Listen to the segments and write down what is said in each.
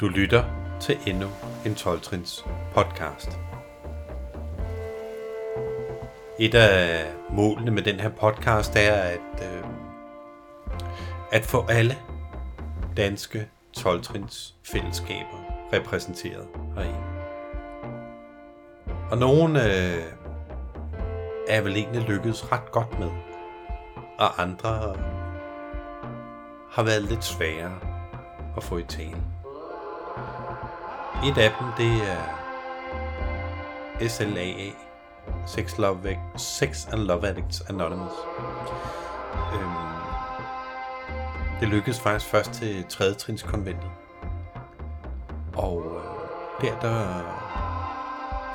Du lytter til endnu en 12-trins podcast. Et af målene med den her podcast er at, øh, at få alle danske 12-trins fællesskaber repræsenteret herinde. Og nogen øh, er vel egentlig lykkedes ret godt med, og andre har været lidt sværere at få i tale. Et af dem, det er SLAA, Sex, Love, Sex and Love Addicts Anonymous. Øhm, det lykkedes faktisk først til 3. trins konventet. Og øh, der, der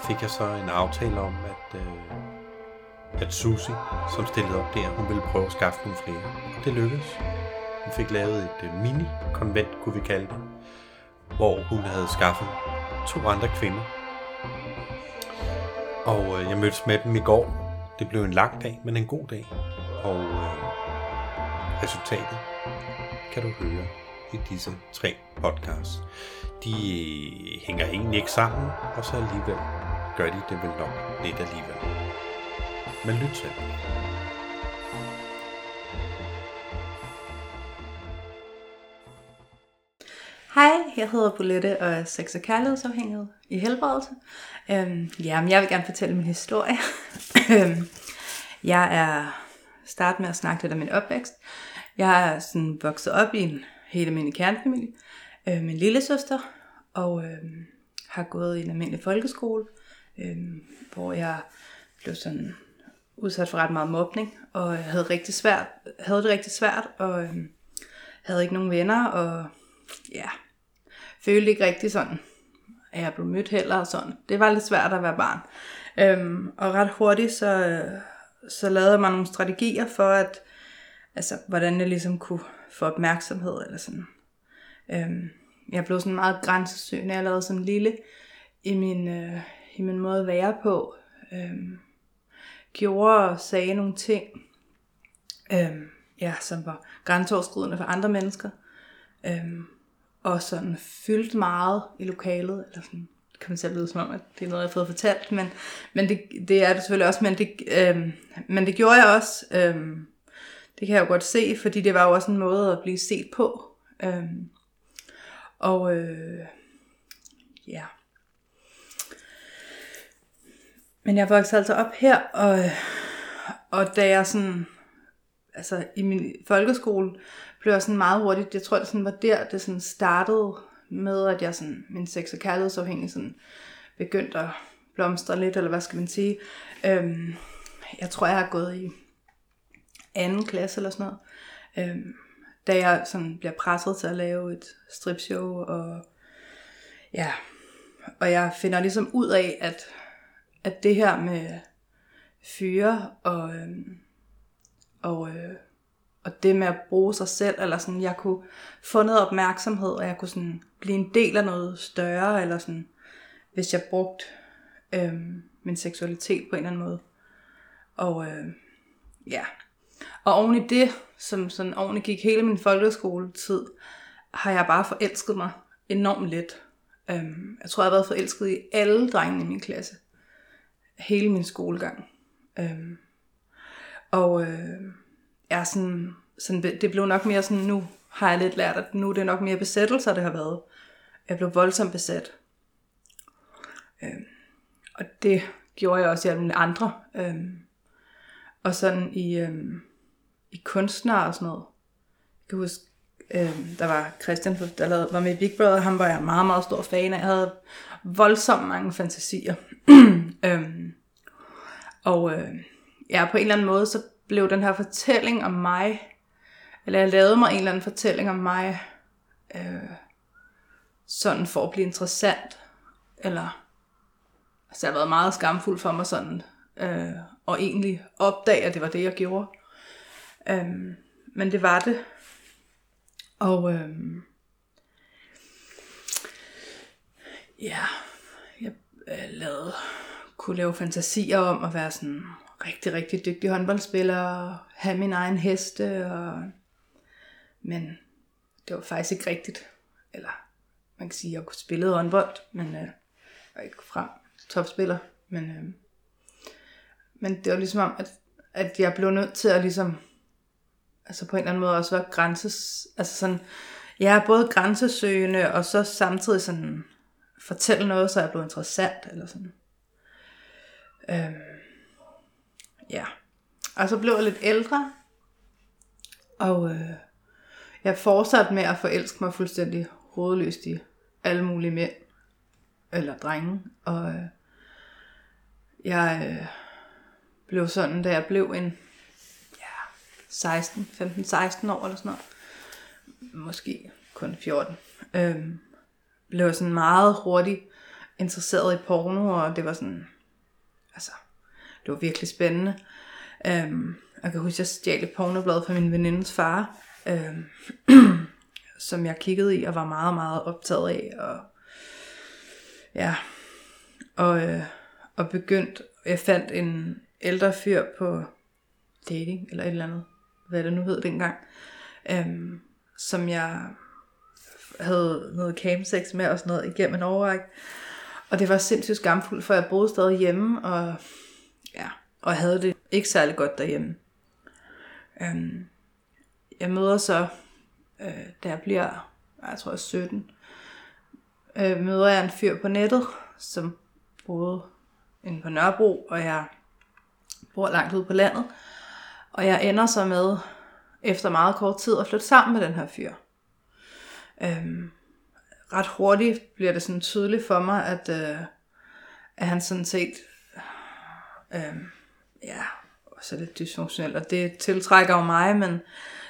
fik jeg så en aftale om, at, øh, at Susie, som stillede op der, hun ville prøve at skaffe nogle flere. Og det lykkedes. Hun fik lavet et øh, mini-konvent, kunne vi kalde det, hvor hun havde skaffet to andre kvinder. Og øh, jeg mødtes med dem i går. Det blev en lang dag, men en god dag. Og øh, resultatet kan du høre i disse tre podcasts. De øh, hænger egentlig ikke sammen, og så alligevel gør de det vel nok lidt alligevel. Men lyt til. Hej, jeg hedder Bolette og er sex- og kærlighedsafhængig i helbredelse. Øhm, ja, men jeg vil gerne fortælle min historie. Øhm, jeg er start med at snakke lidt om min opvækst. Jeg er sådan vokset op i en helt almindelig kernefamilie. Øh, min lille søster og øh, har gået i en almindelig folkeskole, øh, hvor jeg blev sådan udsat for ret meget mobning og havde rigtig svært, havde det rigtig svært og øh, havde ikke nogen venner og ja, følte ikke rigtig sådan, at jeg blev mødt heller og sådan. Det var lidt svært at være barn. Øhm, og ret hurtigt så, så lavede jeg mig nogle strategier for, at, altså, hvordan jeg ligesom kunne få opmærksomhed eller sådan. Øhm, jeg blev sådan meget grænsesøgende allerede som lille i min, øh, i min måde at være på. Øhm, gjorde og sagde nogle ting, øhm, ja, som var grænseoverskridende for andre mennesker. Øhm, og sådan fyldt meget i lokalet, eller sådan, det kan man selv lyde som om, at det er noget, jeg har fået fortalt, men, men det, det er det selvfølgelig også, men det, øhm, men det gjorde jeg også, øhm, det kan jeg jo godt se, fordi det var jo også en måde at blive set på, øhm, og øh, ja, men jeg voksede altså op her, og, og da jeg sådan, altså i min folkeskole, blev jeg sådan meget hurtigt, jeg tror det sådan var der, det sådan startede med, at jeg sådan, min sex- og kærlighedsafhængig sådan begyndte at blomstre lidt, eller hvad skal man sige. Øhm, jeg tror, jeg har gået i anden klasse eller sådan noget. Øhm, da jeg sådan bliver presset til at lave et stripshow, og ja, og jeg finder ligesom ud af, at, at det her med fyre og, øhm, og øh, og det med at bruge sig selv, eller sådan, jeg kunne få noget opmærksomhed, og jeg kunne sådan blive en del af noget større, eller sådan, hvis jeg brugte øhm, min seksualitet på en eller anden måde. Og øh, ja, og oven i det, som sådan oven i gik hele min folkeskoletid, har jeg bare forelsket mig enormt let. Øhm, jeg tror, jeg har været forelsket i alle drengene i min klasse. Hele min skolegang. Øhm, og øh, er sådan, sådan, det blev nok mere sådan, nu har jeg lidt lært, at nu er det nok mere besættelser, det har været. Jeg blev voldsomt besat. Øh, og det gjorde jeg også i alle andre. Øh, og sådan i, øh, i kunstnere og sådan noget. Jeg kan huske, øh, der var Christian, der lavede, var med i Big Brother, ham var jeg meget, meget stor fan af. Jeg havde voldsomt mange fantasier. øh, og øh, ja, på en eller anden måde, så blev den her fortælling om mig, eller jeg lavede mig en eller anden fortælling om mig, øh, sådan for at blive interessant, eller altså har været meget skamfuld for mig sådan, øh, og egentlig opdage, at det var det, jeg gjorde. Øh, men det var det. Og øh, ja, jeg øh, lavede, kunne lave fantasier om at være sådan rigtig, rigtig dygtig håndboldspiller, og have min egen heste, og... men det var faktisk ikke rigtigt. Eller man kan sige, at jeg kunne spille håndbold, men øh, jeg var ikke frem topspiller. Men, øh, men det var ligesom om, at, at jeg blev nødt til at ligesom, altså på en eller anden måde også være grænses, altså sådan, jeg er både grænsesøgende, og så samtidig sådan fortælle noget, så jeg blev interessant, eller sådan. Øh, ja. Og så blev jeg lidt ældre, og øh, jeg fortsatte med at forelske mig fuldstændig hovedløst i alle mulige mænd, eller drenge, og øh, jeg øh, blev sådan, da jeg blev en ja, 16, 15-16 år eller sådan noget, måske kun 14, øh, blev sådan meget hurtigt interesseret i porno, og det var sådan, altså, det var virkelig spændende. Øhm, jeg kan huske, at jeg stjal et pornoblad fra min venindes far, øhm, som jeg kiggede i og var meget, meget optaget af. Og, ja, og, øh, og begyndt, jeg fandt en ældre fyr på dating, eller et eller andet, hvad det nu hed dengang, øhm, som jeg havde noget camsex med og sådan noget igennem en overræk. Og det var sindssygt skamfuldt, for jeg boede stadig hjemme, og, ja, og jeg havde det ikke særlig godt derhjemme. Øhm, jeg møder så, øh, da jeg bliver, jeg tror jeg 17, øh, møder jeg en fyr på nettet, som boede inde på Nørrebro, og jeg bor langt ude på landet. Og jeg ender så med, efter meget kort tid, at flytte sammen med den her fyr. Øhm, ret hurtigt bliver det sådan tydeligt for mig, at, øh, at han sådan set, øh, ja, også så lidt dysfunktionelt, og det tiltrækker jo mig, men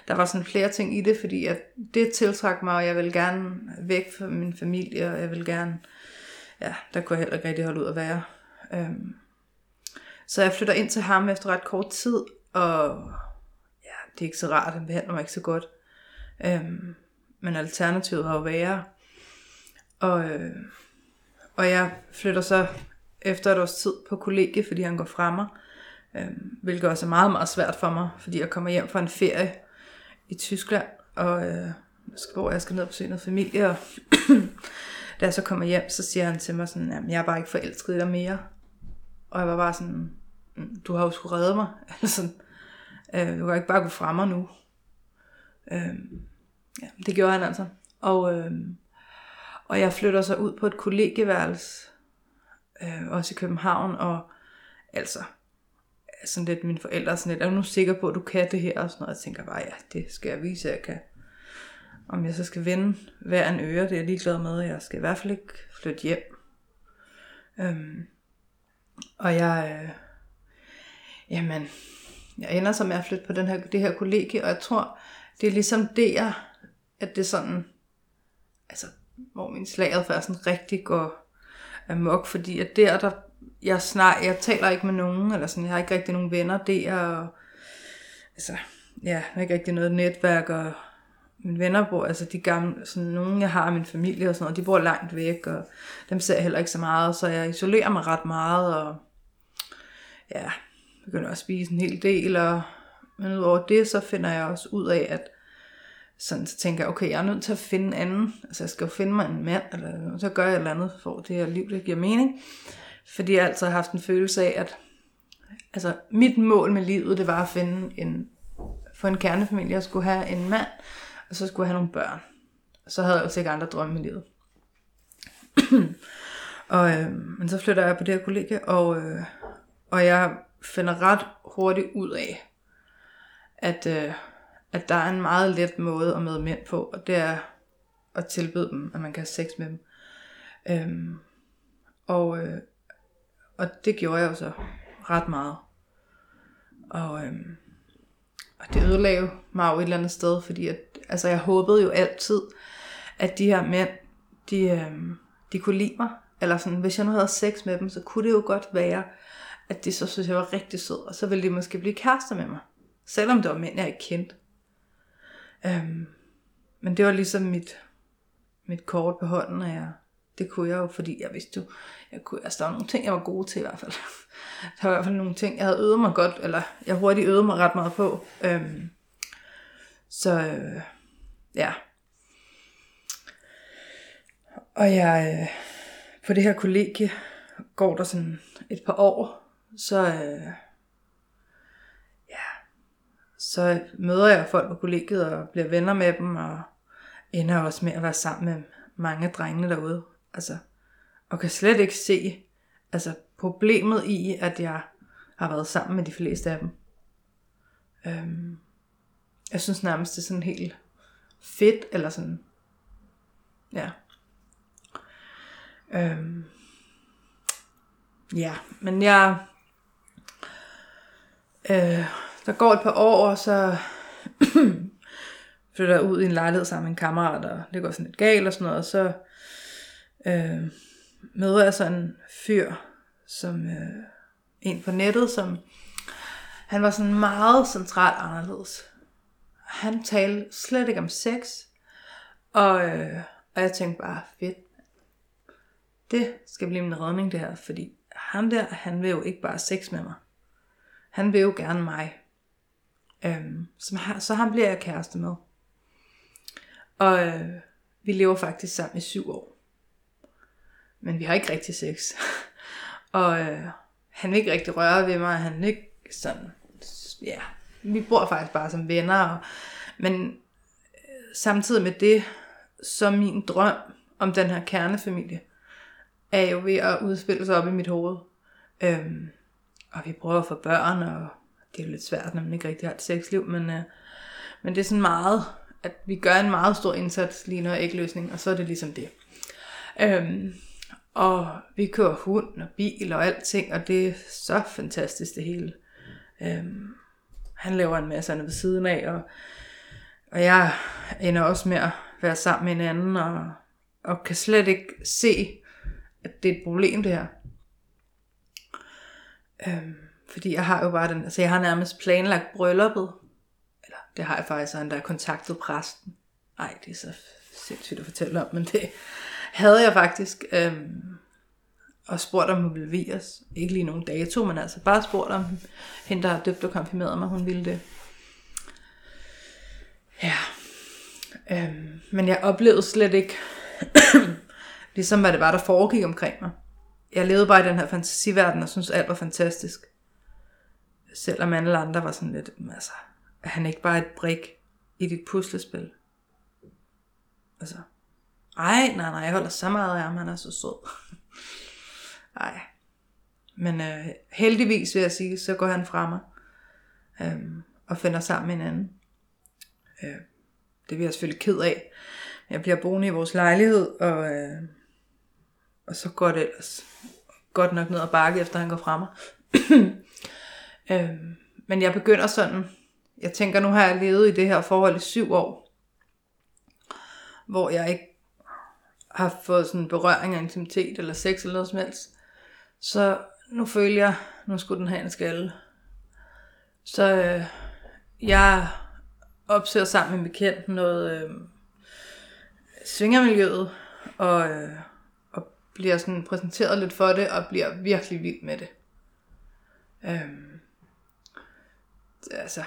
der var sådan flere ting i det, fordi at det tiltrækker mig, og jeg vil gerne væk fra min familie, og jeg vil gerne, ja, der kunne jeg heller ikke rigtig holde ud at være. Øhm, så jeg flytter ind til ham efter ret kort tid, og ja, det er ikke så rart, han behandler mig ikke så godt. Øhm, men alternativet var jo værre. Og, øh, og jeg flytter så efter et års tid på kollegie, fordi han går fra mig. Øh, hvilket også er meget, meget svært for mig, fordi jeg kommer hjem fra en ferie i Tyskland, og øh, hvor jeg skal ned og besøge noget familie, og da jeg så kommer hjem, så siger han til mig sådan, at jeg er bare ikke forelsket i dig mere. Og jeg var bare sådan, mm, du har jo sgu reddet mig. Eller altså sådan, øh, du kan ikke bare gå fra mig nu. Øh, ja, det gjorde han altså. Og, øh, og jeg flytter så ud på et kollegieværelse, øh, også i København, og altså, sådan lidt mine forældre sådan lidt, er du nu sikker på, at du kan det her? Og sådan noget. Jeg tænker bare, ja, det skal jeg vise, at jeg kan. Om jeg så skal vende hver en øre, det er jeg ligeglad med. Jeg skal i hvert fald ikke flytte hjem. Øhm, og jeg, øh, jamen, jeg ender så med at flytte på den her, det her kollegie, og jeg tror, det er ligesom der, at det sådan, altså, hvor min slaget sådan rigtig går amok, fordi at der, der jeg, snart, jeg taler ikke med nogen, eller sådan, jeg har ikke rigtig nogen venner. Der, og, altså, ja, jeg har ikke rigtig noget netværk, og mine venner bor, altså de gamle, sådan nogle jeg har min familie og sådan noget, de bor langt væk, og dem ser jeg heller ikke så meget, så jeg isolerer mig ret meget, og ja, begynder at spise en hel del, og men udover det, så finder jeg også ud af, at sådan, så tænker jeg, okay, jeg er nødt til at finde en anden, altså jeg skal jo finde mig en mand, eller så gør jeg et eller andet, for det her liv, det giver mening. Fordi jeg altid har haft en følelse af, at altså, mit mål med livet, det var at finde en, få en kernefamilie. Jeg skulle have en mand, og så skulle jeg have nogle børn. Så havde jeg også ikke andre drømme i livet. og, øh, men så flytter jeg på det her kollega, og, øh, og jeg finder ret hurtigt ud af, at, øh, at der er en meget let måde at møde mænd på, og det er at tilbyde dem, at man kan have sex med dem. Øhm, og, øh, og det gjorde jeg jo så ret meget. Og, øhm, og det ødelagde mig jo et eller andet sted, fordi at, altså jeg håbede jo altid, at de her mænd, de, øhm, de kunne lide mig. Eller sådan, hvis jeg nu havde sex med dem, så kunne det jo godt være, at de så synes, jeg var rigtig sød, og så ville de måske blive kærester med mig. Selvom det var mænd, jeg ikke kendte. Øhm, men det var ligesom mit, mit kort på hånden, og jeg, det kunne jeg jo, fordi jeg vidste jo, jeg kunne, altså der var nogle ting, jeg var god til i hvert fald. Der var i hvert fald nogle ting, jeg havde øvet mig godt, eller jeg hurtigt øvede mig ret meget på. Øhm, så øh, ja, Og jeg, øh, på det her kollegie, går der sådan et par år, så, øh, så møder jeg folk på kollegiet og bliver venner med dem, og ender også med at være sammen med mange af drengene derude. Altså, og kan slet ikke se altså, problemet i, at jeg har været sammen med de fleste af dem. Øhm, jeg synes nærmest, det er sådan helt fedt, eller sådan, ja. Øhm, ja, men jeg, øh, der går et par år, og så flytter jeg ud i en lejlighed sammen med en kammerat, og det går sådan lidt galt og sådan noget, og så øh, møder jeg sådan en fyr, som øh, en på nettet, som han var sådan meget centralt anderledes. Han talte slet ikke om sex, og, øh, og jeg tænkte bare, fedt, det skal blive min redning det her, fordi ham der, han vil jo ikke bare sex med mig. Han vil jo gerne mig. Øhm, så, så han bliver jeg kæreste med. Og øh, vi lever faktisk sammen i syv år. Men vi har ikke rigtig sex. og øh, han vil ikke rigtig røre ved mig. Han vil ikke sådan, ja, vi bor faktisk bare som venner. Og, men øh, samtidig med det, så min drøm om den her kernefamilie, er jo ved at udspille sig op i mit hoved. Øhm, og vi prøver at få børn, og det er jo lidt svært, når man ikke rigtig har et sexliv, men, øh, men det er sådan meget, at vi gør en meget stor indsats lige når ægløsning, og så er det ligesom det. Øhm, og vi kører hund og bil og alting, og det er så fantastisk det hele. Øhm, han laver en masse andet ved siden af, og, og jeg ender også med at være sammen med en anden, og, og kan slet ikke se, at det er et problem det her. Øhm, fordi jeg har jo bare den, altså jeg har nærmest planlagt brylluppet, eller det har jeg faktisk, og der kontaktet præsten. Nej, det er så sindssygt at fortælle om, men det havde jeg faktisk, øhm, og spurgt om hun ville vi os. Ikke lige nogen dato, men altså bare spurgt om hende, der har døbt og konfirmeret mig, hun ville det. Ja. Øhm, men jeg oplevede slet ikke, ligesom hvad det var, der foregik omkring mig. Jeg levede bare i den her fantasiverden og synes alt var fantastisk. Selvom alle andre var sådan lidt, altså, er han ikke bare et brik i dit puslespil? Altså, ej, nej, nej, jeg holder så meget af ham, han er så sød. Ej. Men øh, heldigvis vil jeg sige, så går han fra mig. Øh, og finder sammen med en anden. Øh, det bliver jeg selvfølgelig ked af. Jeg bliver boende i vores lejlighed, og, øh, og så går det ellers godt nok ned ad bakke, efter han går fra mig. øh, men jeg begynder sådan, jeg tænker, nu har jeg levet i det her forhold i syv år, hvor jeg ikke har fået sådan berøring af intimitet eller sex eller noget som helst. Så nu føler jeg, nu skulle den have en skalle. Så øh, jeg opsøger sammen med bekendt noget øh, svingermiljøet, og, øh, og bliver sådan præsenteret lidt for det, og bliver virkelig vild med det. Øh, altså,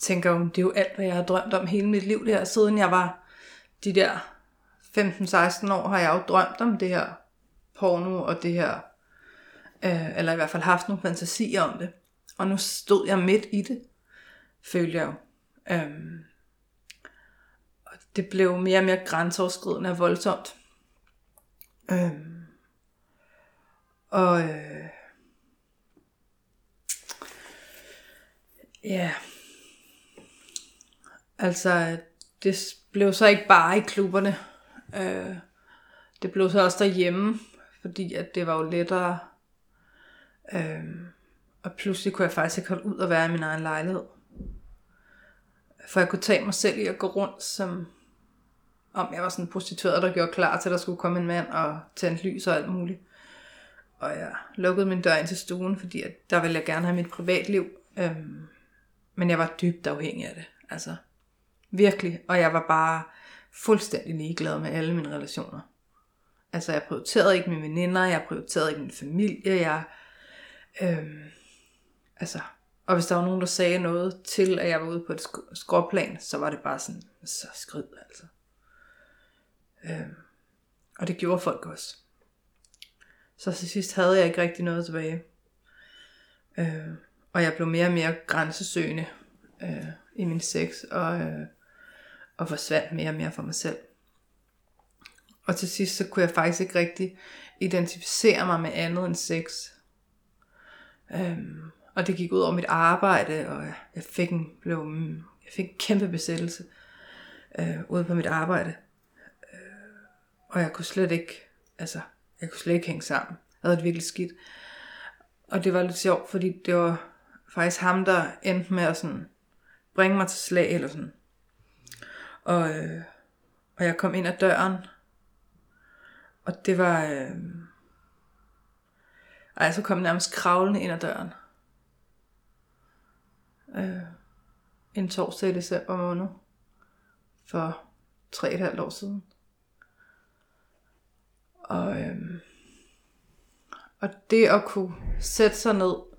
tænker jo, det er jo alt, hvad jeg har drømt om hele mit liv der, siden jeg var de der 15-16 år, har jeg jo drømt om det her porno, og det her øh, eller i hvert fald haft nogle fantasier om det. Og nu stod jeg midt i det, følte jeg jo. Øhm, og det blev mere og mere grænseoverskridende og voldsomt. Øhm, og øh, ja, altså det blev så ikke bare i klubberne. Øh, det blev så også derhjemme, fordi at det var jo lettere Øh, og pludselig kunne jeg faktisk ikke holde ud at være i min egen lejlighed. For jeg kunne tage mig selv i at gå rundt, som om jeg var sådan en prostitueret, der gjorde klar til, at der skulle komme en mand og tænde lys og alt muligt. Og jeg lukkede min dør ind til stuen, fordi at der ville jeg gerne have mit privatliv. Øhm, men jeg var dybt afhængig af det. Altså, virkelig. Og jeg var bare fuldstændig ligeglad med alle mine relationer. Altså, jeg prioriterede ikke mine veninder, jeg prioriterede ikke min familie, jeg Øhm, altså, og hvis der var nogen, der sagde noget til, at jeg var ude på et skråplan, så var det bare sådan, så skrid altså. Øhm, Og det gjorde folk også. Så til sidst havde jeg ikke rigtig noget tilbage. Øhm, og jeg blev mere og mere grænsesøgende øh, i min sex, og, øh, og forsvandt mere og mere for mig selv. Og til sidst, så kunne jeg faktisk ikke rigtig identificere mig med andet end sex. Øhm, og det gik ud over mit arbejde, og jeg fik en, blev, jeg fik en kæmpe besættelse øh, ude på mit arbejde. Øh, og jeg kunne slet ikke, altså, jeg kunne slet ikke hænge sammen. Jeg havde det virkelig skidt. Og det var lidt sjovt, fordi det var faktisk ham, der endte med at sådan bringe mig til slag eller sådan. Og, øh, og jeg kom ind ad døren, og det var... Øh, ej, så kom nærmest kravlende ind ad døren. Øh, en torsdag i december måned. For tre et halvt år siden. Og, øh, og det at kunne sætte sig ned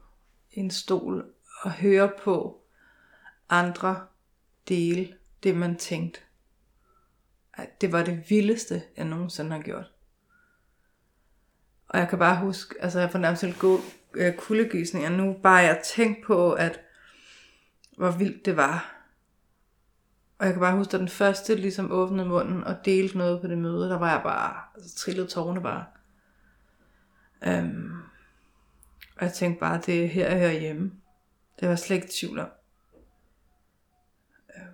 en stol og høre på andre dele det, man tænkte. At det var det vildeste, jeg nogensinde har gjort. Og jeg kan bare huske, altså jeg får nærmest en god øh, kuldegysning, og nu bare jeg tænkt på, at hvor vildt det var. Og jeg kan bare huske, at den første ligesom åbnede munden og delte noget på det møde, der var jeg bare, altså trillede tårne bare. Øhm, og jeg tænkte bare, det er her, jeg hører hjemme. Det var slet ikke tvivl om. Øhm.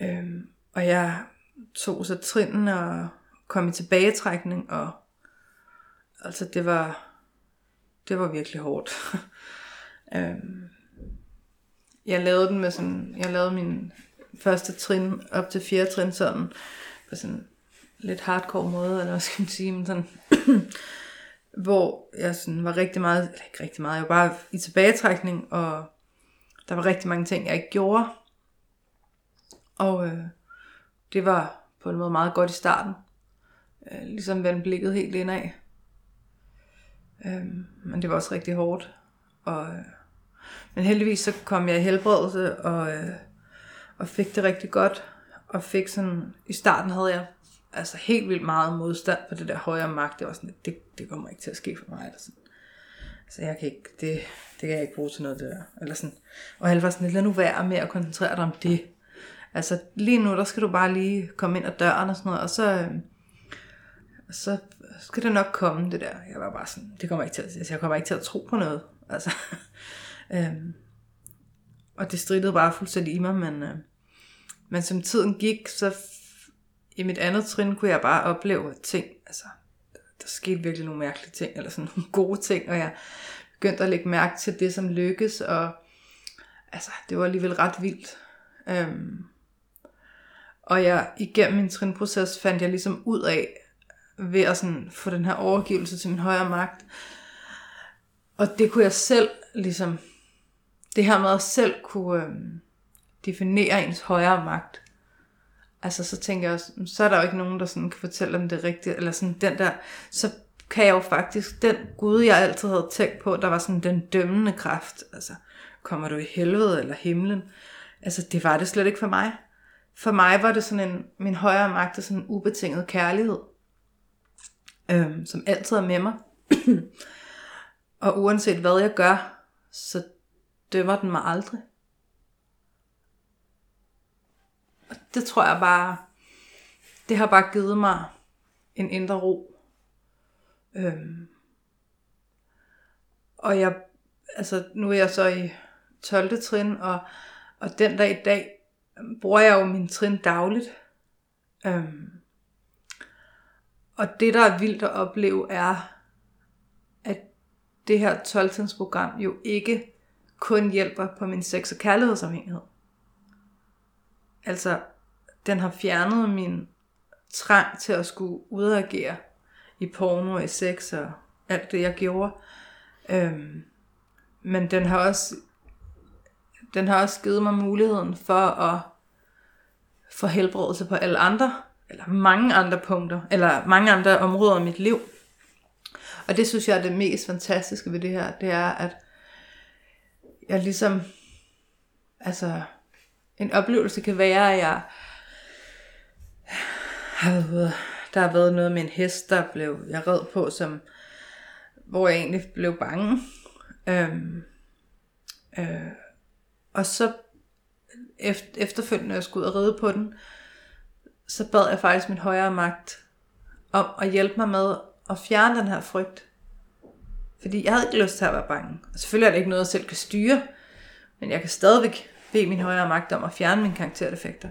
øhm, og jeg tog så trinden og kom i tilbagetrækning, og altså det var, det var virkelig hårdt. øhm, jeg lavede den med sådan, jeg lavede min første trin op til fjerde trin sådan, på sådan lidt hardcore måde, eller hvad skal man sige, men sådan, hvor jeg sådan var rigtig meget, eller ikke rigtig meget, jeg var bare i tilbagetrækning, og der var rigtig mange ting, jeg ikke gjorde, og øh, det var på en måde meget godt i starten. Øh, ligesom vende blikket helt indad. Øh, men det var også rigtig hårdt. Og, øh, men heldigvis så kom jeg i helbredelse og, øh, og fik det rigtig godt. Og fik sådan, i starten havde jeg altså helt vildt meget modstand på det der højere magt. Det var sådan, det, det kommer ikke til at ske for mig. Eller sådan. Så jeg kan ikke, det, det kan jeg ikke bruge til noget der. Eller sådan. Og jeg var sådan, lad nu være med at koncentrere dig om det. Altså lige nu, der skal du bare lige komme ind ad døren og sådan noget, og så, øh, så skal det nok komme, det der. Jeg var bare sådan, det kommer ikke til, at, altså, jeg kommer ikke til at tro på noget. Altså, øhm, og det stridede bare fuldstændig i mig, men, øh, men som tiden gik, så i mit andet trin kunne jeg bare opleve ting, altså der skete virkelig nogle mærkelige ting, eller sådan nogle gode ting, og jeg begyndte at lægge mærke til det, som lykkes, og altså, det var alligevel ret vildt. Øhm, og jeg igennem min trinproces fandt jeg ligesom ud af, ved at sådan få den her overgivelse til min højere magt. Og det kunne jeg selv ligesom, det her med at selv kunne øhm, definere ens højere magt. Altså så tænker jeg også, mm, så er der jo ikke nogen, der sådan kan fortælle om det rigtige, eller sådan den der, så kan jeg jo faktisk, den Gud, jeg altid havde tænkt på, der var sådan den dømmende kraft, altså kommer du i helvede eller himlen, altså det var det slet ikke for mig for mig var det sådan en, min højere magt er sådan en ubetinget kærlighed, øhm, som altid er med mig. og uanset hvad jeg gør, så dømmer den mig aldrig. Og det tror jeg bare, det har bare givet mig en indre ro. Øhm, og jeg, altså nu er jeg så i 12. trin, og, og den dag i dag, bruger jeg jo min trin dagligt. Øhm, og det, der er vildt at opleve, er, at det her 12 jo ikke kun hjælper på min sex- og kærlighedsafhængighed. Altså, den har fjernet min trang til at skulle udagere i porno og i sex og alt det, jeg gjorde. Øhm, men den har også den har også givet mig muligheden for at få helbredelse på alle andre, eller mange andre punkter, eller mange andre områder i mit liv. Og det synes jeg er det mest fantastiske ved det her, det er, at jeg ligesom, Altså, en oplevelse kan være, at jeg har været, der har været noget med en hest, der blev jeg red på, som, hvor jeg egentlig blev bange. Øhm, øh, og så efter, efterfølgende, når jeg skulle ud og ride på den, så bad jeg faktisk min højere magt om at hjælpe mig med at fjerne den her frygt. Fordi jeg havde ikke lyst til at være bange. Og selvfølgelig er det ikke noget, jeg selv kan styre, men jeg kan stadigvæk bede min højere magt om at fjerne mine karakterdefekter.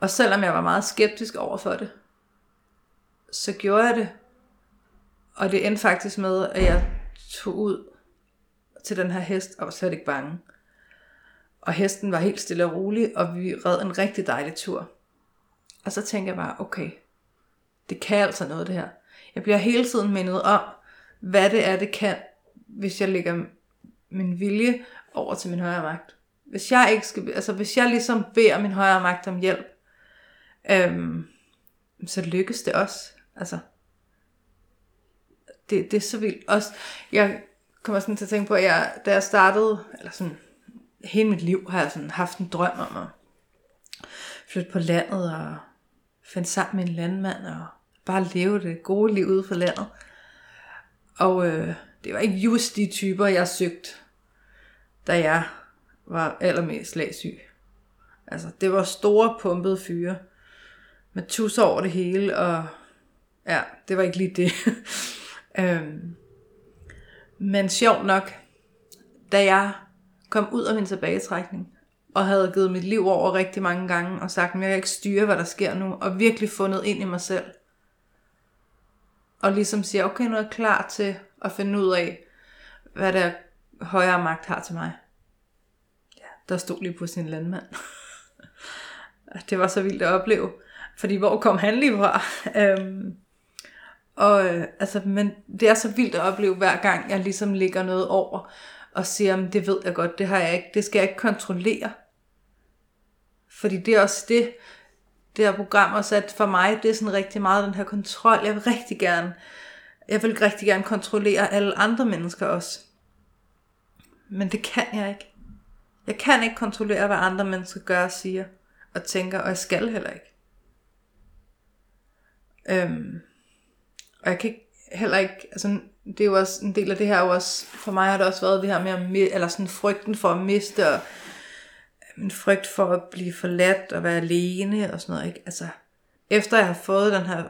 Og selvom jeg var meget skeptisk over for det, så gjorde jeg det. Og det endte faktisk med, at jeg tog ud til den her hest og var slet ikke bange. Og hesten var helt stille og rolig, og vi red en rigtig dejlig tur. Og så tænkte jeg bare, okay, det kan altså noget det her. Jeg bliver hele tiden mindet om, hvad det er, det kan, hvis jeg lægger min vilje over til min højre magt. Hvis jeg ikke skal, altså hvis jeg ligesom beder min højre magt om hjælp, øhm, så lykkes det også. Altså, det, det er så vildt. Også, jeg kommer sådan til at tænke på, at jeg, da jeg startede, eller sådan, hele mit liv har jeg sådan haft en drøm om at flytte på landet og finde sammen med en landmand og bare leve det gode liv ude for landet. Og øh, det var ikke just de typer, jeg søgte, da jeg var allermest lagsyg. Altså, det var store pumpede fyre med tusser over det hele, og ja, det var ikke lige det. øhm, men sjovt nok, da jeg kom ud af min tilbagetrækning, og havde givet mit liv over rigtig mange gange, og sagt, at jeg kan ikke styre, hvad der sker nu, og virkelig fundet ind i mig selv. Og ligesom siger, okay, nu er jeg klar til at finde ud af, hvad der højere magt har til mig. Ja, der stod lige på sin landmand. det var så vildt at opleve. Fordi hvor kom han lige fra? øhm, og øh, altså, men det er så vildt at opleve hver gang, jeg ligesom ligger noget over og siger, at det ved jeg godt, det har jeg ikke, det skal jeg ikke kontrollere. Fordi det er også det, det her program også, at for mig, det er sådan rigtig meget den her kontrol. Jeg vil rigtig gerne, jeg vil rigtig gerne kontrollere alle andre mennesker også. Men det kan jeg ikke. Jeg kan ikke kontrollere, hvad andre mennesker gør og siger og tænker, og jeg skal heller ikke. Øhm, og jeg kan ikke, heller ikke, altså det er jo også en del af det her, også, for mig har det også været det her med, at, eller sådan frygten for at miste, og øhm, min frygt for at blive forladt og være alene og sådan noget, ikke? Altså, efter jeg har fået den her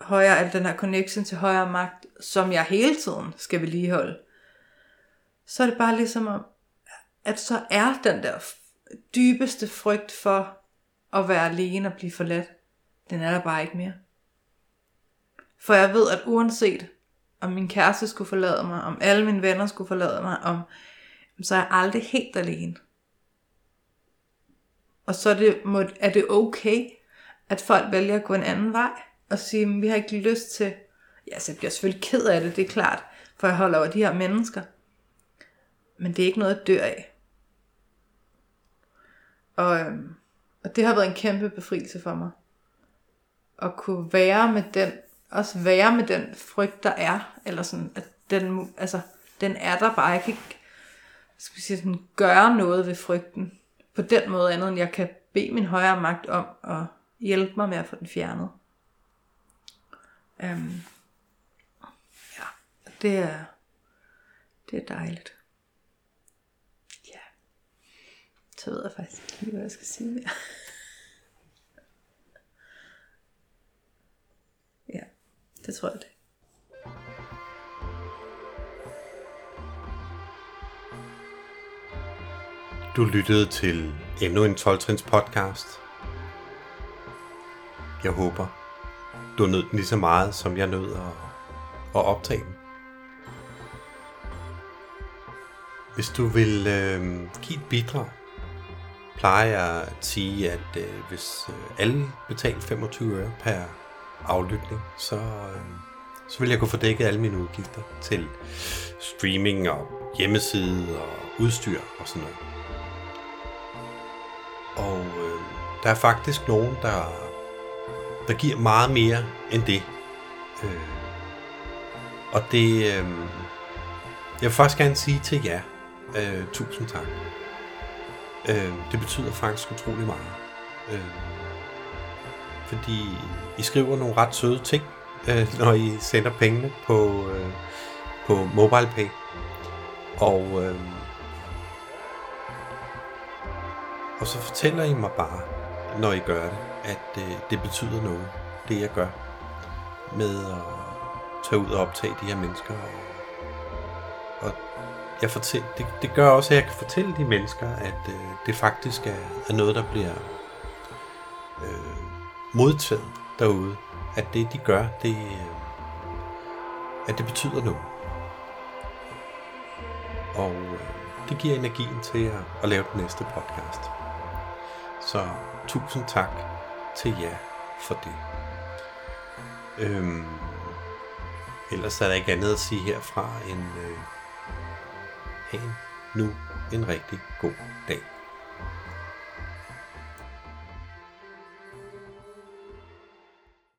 højere, eller den her connection til højere magt, som jeg hele tiden skal vedligeholde, så er det bare ligesom om, at så er den der dybeste frygt for at være alene og blive forladt, den er der bare ikke mere. For jeg ved, at uanset om min kæreste skulle forlade mig, om alle mine venner skulle forlade mig, om, så er jeg aldrig helt alene. Og så er det, må, er det okay, at folk vælger at gå en anden vej, og sige, at vi har ikke lyst til, ja, så jeg bliver selvfølgelig ked af det, det er klart, for jeg holder over de her mennesker. Men det er ikke noget, at dør af. Og, øhm, og det har været en kæmpe befrielse for mig. At kunne være med den også være med den frygt, der er, eller sådan, at den, altså, den er der bare. Jeg kan ikke skal sige, sådan, gøre noget ved frygten på den måde andet, end jeg kan bede min højere magt om at hjælpe mig med at få den fjernet. Um, ja, det er, det er dejligt. Ja, så ved jeg faktisk ikke, hvad jeg skal sige mere. ja, Det tror jeg det. Du lyttede til endnu en 12-trins podcast. Jeg håber, du nød den lige så meget, som jeg nød at, at optage den. Hvis du vil øh, give et bidrag, plejer jeg at sige, at øh, hvis øh, alle betaler 25 øre per aflytning, så, øh, så vil jeg kunne få dækket alle mine udgifter til streaming og hjemmeside og udstyr og sådan noget. Og øh, der er faktisk nogen, der, der giver meget mere end det. Øh, og det, øh, jeg vil faktisk gerne sige til jer, øh, tusind tak. Øh, det betyder faktisk utrolig meget. Øh, fordi I skriver nogle ret søde ting, øh, når I sender pengene på, øh, på MobilePay. Og, øh, og så fortæller I mig bare, når I gør det, at øh, det betyder noget, det jeg gør med at tage ud og optage de her mennesker. Og, og jeg fortæl, det, det gør også, at jeg kan fortælle de mennesker, at øh, det faktisk er, er noget, der bliver øh, modtaget derude. At det, de gør, det, øh, at det betyder noget. Og øh, det giver energien til at, at lave den næste podcast. Så tusind tak til jer for det. Øhm, ellers er der ikke andet at sige herfra end øh, Ha' nu en rigtig god dag.